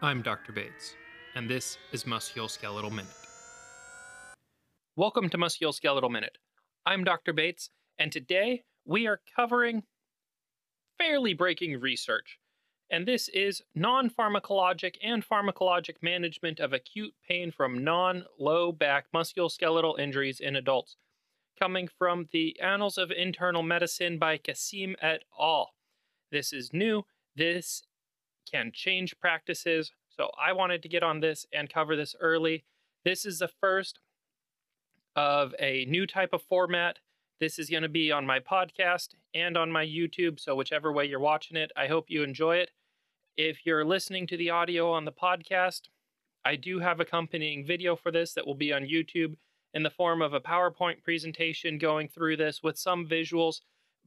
I'm Dr. Bates, and this is Musculoskeletal Minute. Welcome to Musculoskeletal Minute. I'm Dr. Bates, and today we are covering fairly breaking research. And this is non pharmacologic and pharmacologic management of acute pain from non low back musculoskeletal injuries in adults, coming from the Annals of Internal Medicine by Qaseem et al. This is new. This can change practices. So I wanted to get on this and cover this early. This is the first of a new type of format. This is going to be on my podcast and on my YouTube. So, whichever way you're watching it, I hope you enjoy it. If you're listening to the audio on the podcast, I do have accompanying video for this that will be on YouTube in the form of a PowerPoint presentation going through this with some visuals,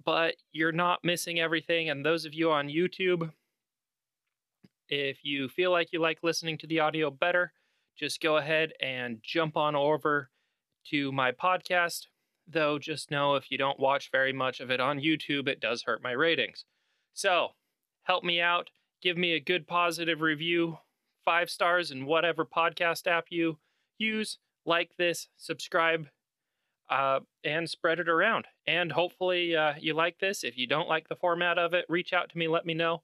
but you're not missing everything. And those of you on YouTube, if you feel like you like listening to the audio better, just go ahead and jump on over to my podcast. Though, just know if you don't watch very much of it on YouTube, it does hurt my ratings. So, help me out. Give me a good positive review, five stars in whatever podcast app you use. Like this, subscribe, uh, and spread it around. And hopefully, uh, you like this. If you don't like the format of it, reach out to me, let me know.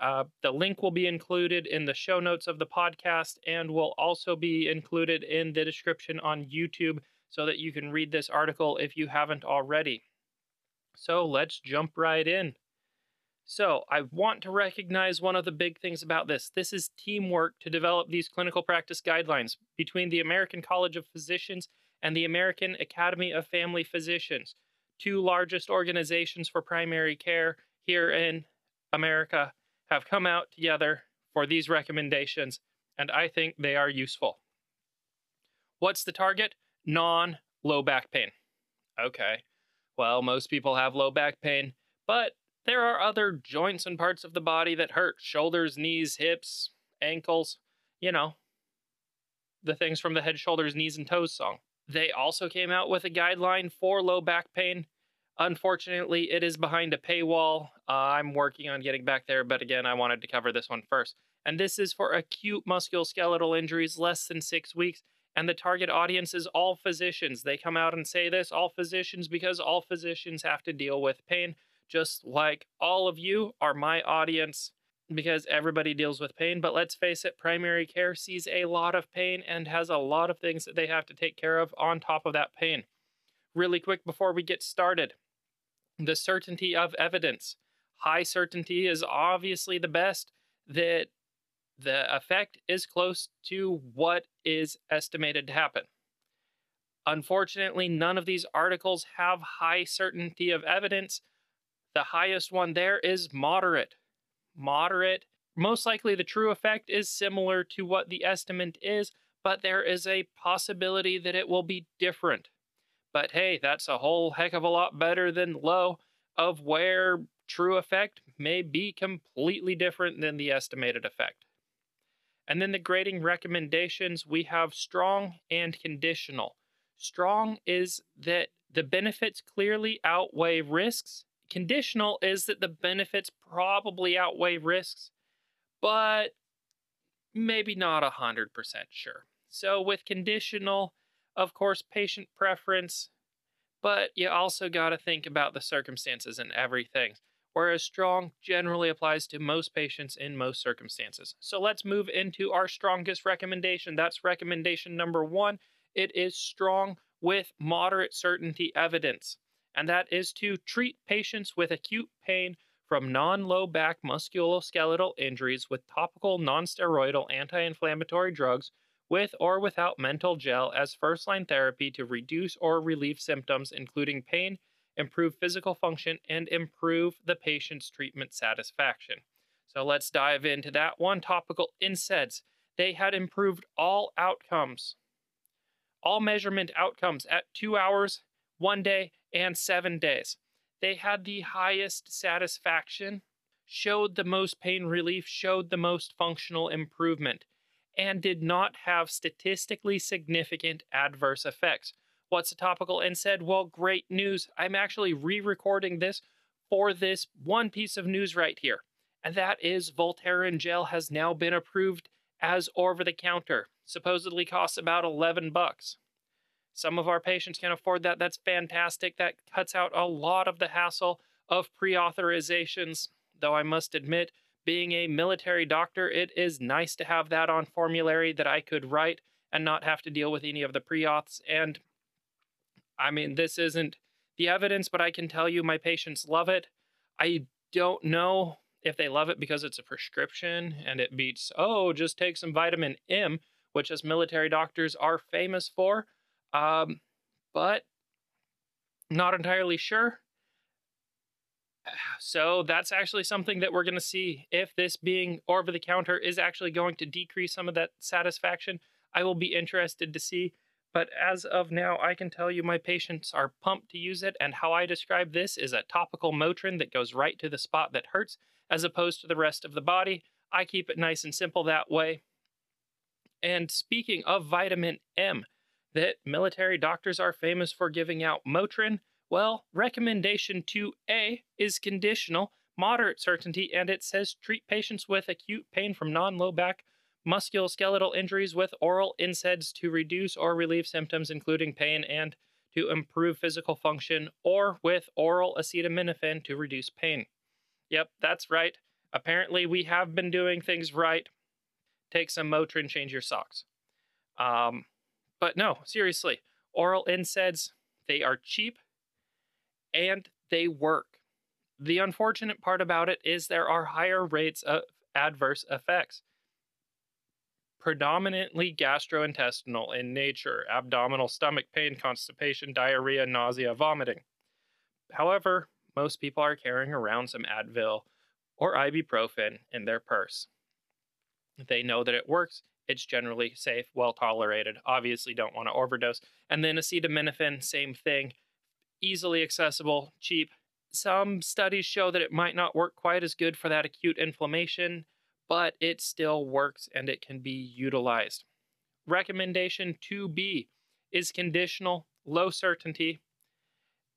Uh, the link will be included in the show notes of the podcast and will also be included in the description on YouTube so that you can read this article if you haven't already. So let's jump right in. So, I want to recognize one of the big things about this. This is teamwork to develop these clinical practice guidelines between the American College of Physicians and the American Academy of Family Physicians, two largest organizations for primary care here in America have come out together for these recommendations, and I think they are useful. What's the target? Non low back pain. Okay, well, most people have low back pain, but there are other joints and parts of the body that hurt shoulders, knees, hips, ankles, you know, the things from the head, shoulders, knees, and toes song. They also came out with a guideline for low back pain Unfortunately, it is behind a paywall. Uh, I'm working on getting back there, but again, I wanted to cover this one first. And this is for acute musculoskeletal injuries less than six weeks. And the target audience is all physicians. They come out and say this all physicians because all physicians have to deal with pain, just like all of you are my audience because everybody deals with pain. But let's face it, primary care sees a lot of pain and has a lot of things that they have to take care of on top of that pain. Really quick before we get started, the certainty of evidence. High certainty is obviously the best, that the effect is close to what is estimated to happen. Unfortunately, none of these articles have high certainty of evidence. The highest one there is moderate. Moderate. Most likely, the true effect is similar to what the estimate is, but there is a possibility that it will be different. But hey, that's a whole heck of a lot better than low, of where true effect may be completely different than the estimated effect. And then the grading recommendations we have strong and conditional. Strong is that the benefits clearly outweigh risks. Conditional is that the benefits probably outweigh risks, but maybe not 100% sure. So with conditional, of course, patient preference, but you also got to think about the circumstances and everything. Whereas strong generally applies to most patients in most circumstances. So let's move into our strongest recommendation. That's recommendation number one. It is strong with moderate certainty evidence, and that is to treat patients with acute pain from non low back musculoskeletal injuries with topical nonsteroidal anti inflammatory drugs with or without menthol gel as first line therapy to reduce or relieve symptoms, including pain, improve physical function, and improve the patient's treatment satisfaction. So let's dive into that one. Topical NSAIDs. They had improved all outcomes, all measurement outcomes at two hours, one day, and seven days. They had the highest satisfaction, showed the most pain relief, showed the most functional improvement and did not have statistically significant adverse effects. What's a topical NSAID? Well, great news. I'm actually re recording this for this one piece of news right here, and that is Voltaren gel has now been approved as over the counter. Supposedly costs about 11 bucks. Some of our patients can afford that. That's fantastic. That cuts out a lot of the hassle of pre authorizations. Though I must admit, being a military doctor, it is nice to have that on formulary that I could write and not have to deal with any of the pre auths. And I mean, this isn't the evidence, but I can tell you my patients love it. I don't know if they love it because it's a prescription and it beats, oh, just take some vitamin M, which as military doctors are famous for. Um, but not entirely sure. So that's actually something that we're going to see. If this being over the counter is actually going to decrease some of that satisfaction, I will be interested to see. But as of now, I can tell you my patients are pumped to use it, and how I describe this is a topical Motrin that goes right to the spot that hurts, as opposed to the rest of the body. I keep it nice and simple that way. And speaking of vitamin M, that military doctors are famous for giving out Motrin, well, recommendation 2A is conditional, moderate certainty, and it says treat patients with acute pain from non low back musculoskeletal injuries with oral NSAIDs to reduce or relieve symptoms, including pain, and to improve physical function, or with oral acetaminophen to reduce pain. Yep, that's right. Apparently, we have been doing things right. Take some Motrin, change your socks. Um, but no, seriously, oral NSAIDs, they are cheap and they work. The unfortunate part about it is there are higher rates of adverse effects predominantly gastrointestinal in nature abdominal stomach pain, constipation, diarrhea, nausea, vomiting. However, most people are carrying around some Advil or ibuprofen in their purse. They know that it works. It's generally safe, well tolerated. Obviously, don't want to overdose. And then acetaminophen, same thing, easily accessible, cheap. Some studies show that it might not work quite as good for that acute inflammation but it still works and it can be utilized. Recommendation 2B is conditional, low certainty,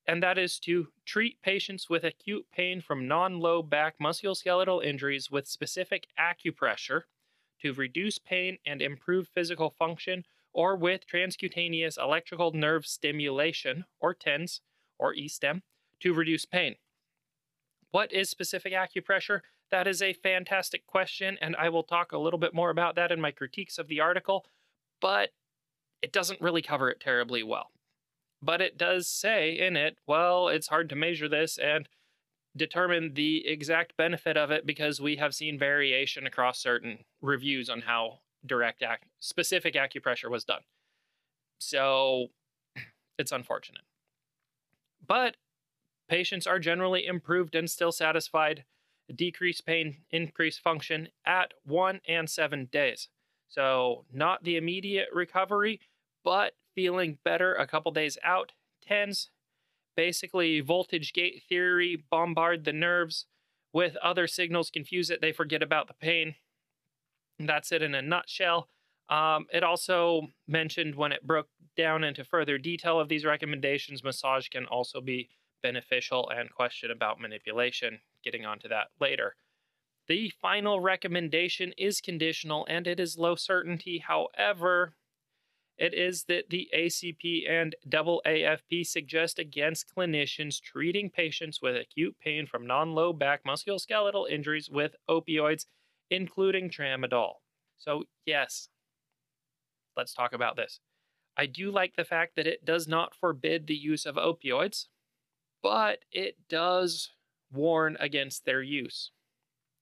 and that is to treat patients with acute pain from non low back musculoskeletal injuries with specific acupressure to reduce pain and improve physical function, or with transcutaneous electrical nerve stimulation, or TENS, or E-stim to reduce pain. What is specific acupressure? That is a fantastic question, and I will talk a little bit more about that in my critiques of the article, but it doesn't really cover it terribly well. But it does say in it, well, it's hard to measure this and determine the exact benefit of it because we have seen variation across certain reviews on how direct ac- specific acupressure was done. So it's unfortunate. But patients are generally improved and still satisfied decreased pain, increased function at one and seven days. So, not the immediate recovery, but feeling better a couple days out. TENS, basically, voltage gate theory, bombard the nerves with other signals, confuse it, they forget about the pain. That's it in a nutshell. Um, it also mentioned when it broke down into further detail of these recommendations, massage can also be beneficial and question about manipulation getting onto that later. The final recommendation is conditional and it is low certainty. However, it is that the ACP and AAFP suggest against clinicians treating patients with acute pain from non low back musculoskeletal injuries with opioids, including tramadol. So, yes, let's talk about this. I do like the fact that it does not forbid the use of opioids, but it does warn against their use.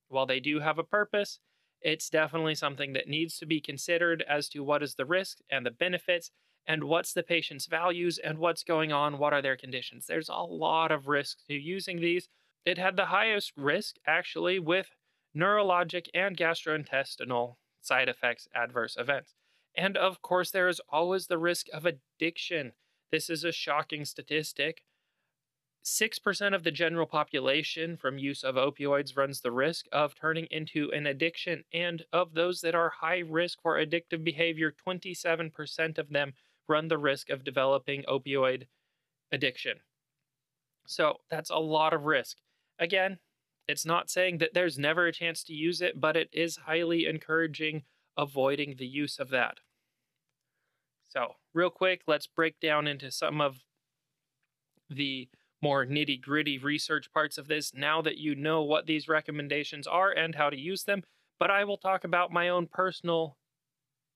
While they do have a purpose, it's definitely something that needs to be considered as to what is the risk and the benefits and what's the patient's values and what's going on, what are their conditions. There's a lot of risk to using these. It had the highest risk actually with neurologic and gastrointestinal side effects, adverse events. And of course, there is always the risk of addiction. This is a shocking statistic, 6% of the general population from use of opioids runs the risk of turning into an addiction, and of those that are high risk for addictive behavior, 27% of them run the risk of developing opioid addiction. So that's a lot of risk. Again, it's not saying that there's never a chance to use it, but it is highly encouraging avoiding the use of that. So, real quick, let's break down into some of the more nitty gritty research parts of this now that you know what these recommendations are and how to use them. But I will talk about my own personal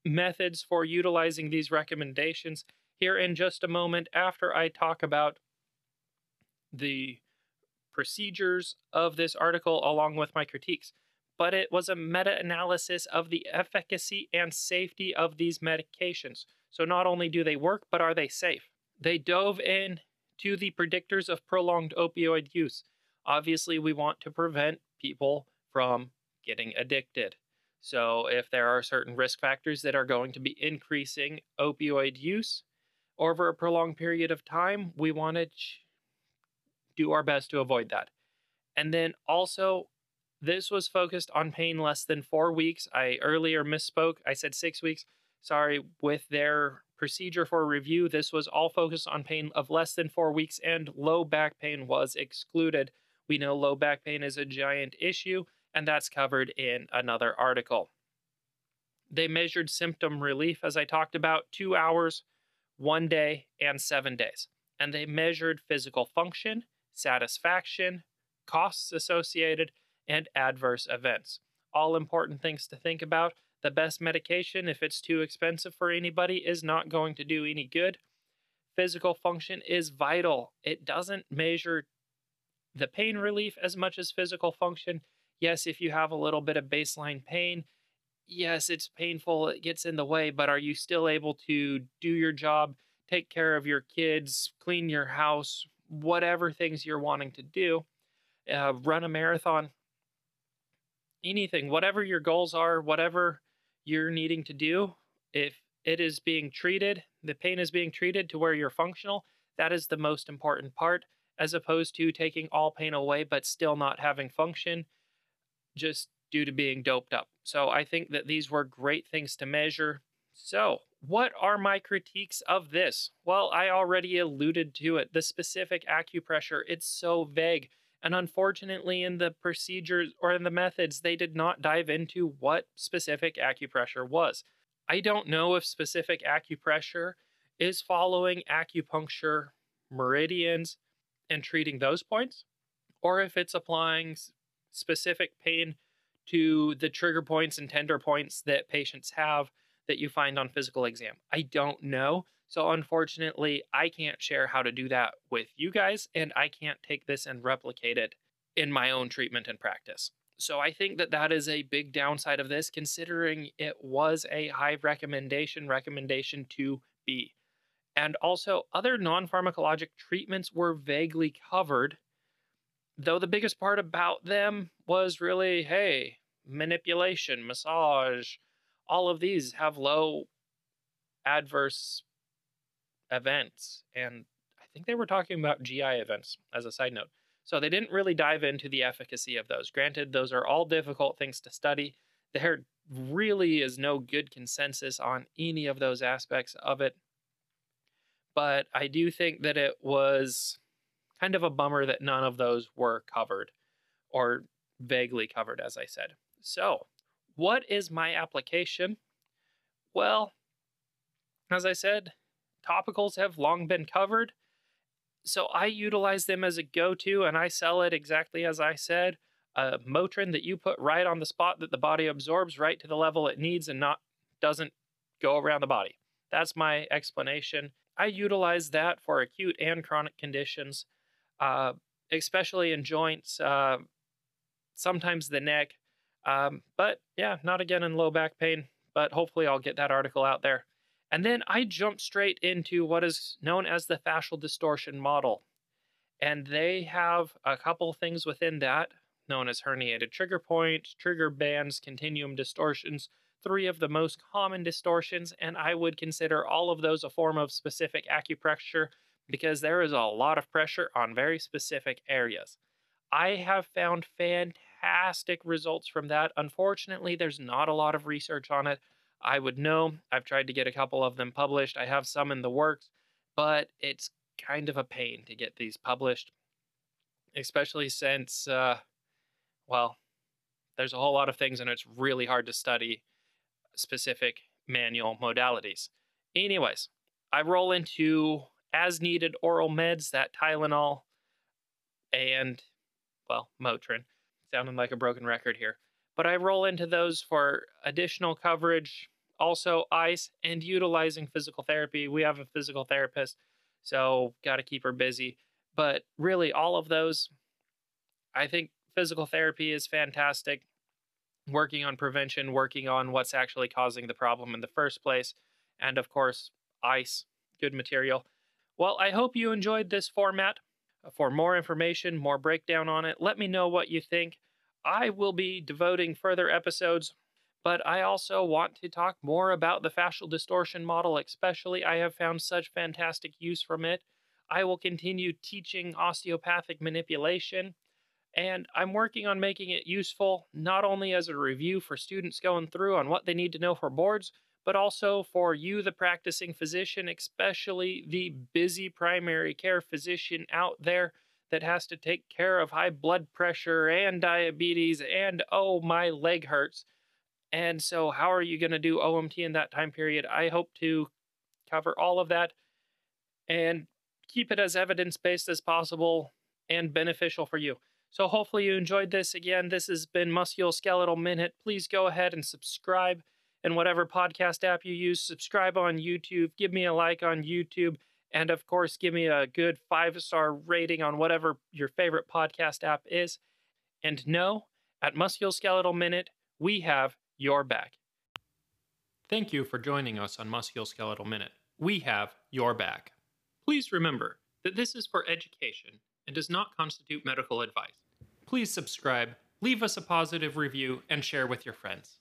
methods for utilizing these recommendations here in just a moment after I talk about the procedures of this article along with my critiques. But it was a meta analysis of the efficacy and safety of these medications. So not only do they work, but are they safe? They dove in to the predictors of prolonged opioid use. Obviously, we want to prevent people from getting addicted. So, if there are certain risk factors that are going to be increasing opioid use over a prolonged period of time, we want to do our best to avoid that. And then also, this was focused on pain less than four weeks. I earlier misspoke. I said six weeks. Sorry, with their procedure for review, this was all focused on pain of less than four weeks, and low back pain was excluded. We know low back pain is a giant issue, and that's covered in another article. They measured symptom relief, as I talked about, two hours, one day, and seven days. And they measured physical function, satisfaction, costs associated, and adverse events. All important things to think about. The best medication, if it's too expensive for anybody, is not going to do any good. Physical function is vital. It doesn't measure the pain relief as much as physical function. Yes, if you have a little bit of baseline pain, yes, it's painful, it gets in the way, but are you still able to do your job, take care of your kids, clean your house, whatever things you're wanting to do, uh, run a marathon, anything, whatever your goals are, whatever you're needing to do, if it is being treated, the pain is being treated to where you're functional, that is the most important part, as opposed to taking all pain away but still not having function just due to being doped up. So I think that these were great things to measure. So, what are my critiques of this? Well, I already alluded to it. The specific acupressure, it's so vague. And unfortunately, in the procedures or in the methods, they did not dive into what specific acupressure was. I don't know if specific acupressure is following acupuncture meridians and treating those points, or if it's applying specific pain to the trigger points and tender points that patients have that you find on physical exam. I don't know. So, unfortunately, I can't share how to do that with you guys, and I can't take this and replicate it in my own treatment and practice. So, I think that that is a big downside of this, considering it was a high recommendation, recommendation to be. And also, other non pharmacologic treatments were vaguely covered, though the biggest part about them was really hey, manipulation, massage, all of these have low adverse events. And I think they were talking about GI events as a side note. So they didn't really dive into the efficacy of those. Granted, those are all difficult things to study. There really is no good consensus on any of those aspects of it. But I do think that it was kind of a bummer that none of those were covered or vaguely covered, as I said. So, what is my application? Well, as I said, topicals have long been covered. So I utilize them as a go to and I sell it exactly as I said. A Motrin that you put right on the spot that the body absorbs right to the level it needs and not doesn't go around the body. That's my explanation. I utilize that for acute and chronic conditions, uh, especially in joints, uh, sometimes the neck. Um, but yeah, not again in low back pain, but hopefully I'll get that article out there. And then I jump straight into what is known as the fascial distortion model. And they have a couple things within that, known as herniated trigger points, trigger bands, continuum distortions, three of the most common distortions. And I would consider all of those a form of specific acupressure because there is a lot of pressure on very specific areas. I have found fantastic results from that. Unfortunately, there's not a lot of research on it. I would know. I've tried to get a couple of them published. I have some in the works, but it's kind of a pain to get these published, especially since, uh, well, there's a whole lot of things and it's really hard to study specific manual modalities. Anyways, I roll into as needed oral meds, that Tylenol and, well, Motrin. Sounding like a broken record here. But I roll into those for additional coverage, also ice, and utilizing physical therapy. We have a physical therapist, so got to keep her busy. But really, all of those, I think physical therapy is fantastic. Working on prevention, working on what's actually causing the problem in the first place. And of course, ice, good material. Well, I hope you enjoyed this format. For more information, more breakdown on it, let me know what you think. I will be devoting further episodes, but I also want to talk more about the fascial distortion model, especially. I have found such fantastic use from it. I will continue teaching osteopathic manipulation, and I'm working on making it useful not only as a review for students going through on what they need to know for boards, but also for you, the practicing physician, especially the busy primary care physician out there that has to take care of high blood pressure and diabetes and oh, my leg hurts. And so, how are you going to do OMT in that time period? I hope to cover all of that and keep it as evidence based as possible and beneficial for you. So, hopefully, you enjoyed this. Again, this has been Musculoskeletal Minute. Please go ahead and subscribe in whatever podcast app you use. Subscribe on YouTube. Give me a like on YouTube. And of course, give me a good five star rating on whatever your favorite podcast app is. And know, at Musculoskeletal Minute, we have your back. Thank you for joining us on Musculoskeletal Minute. We have your back. Please remember that this is for education and does not constitute medical advice. Please subscribe, leave us a positive review, and share with your friends.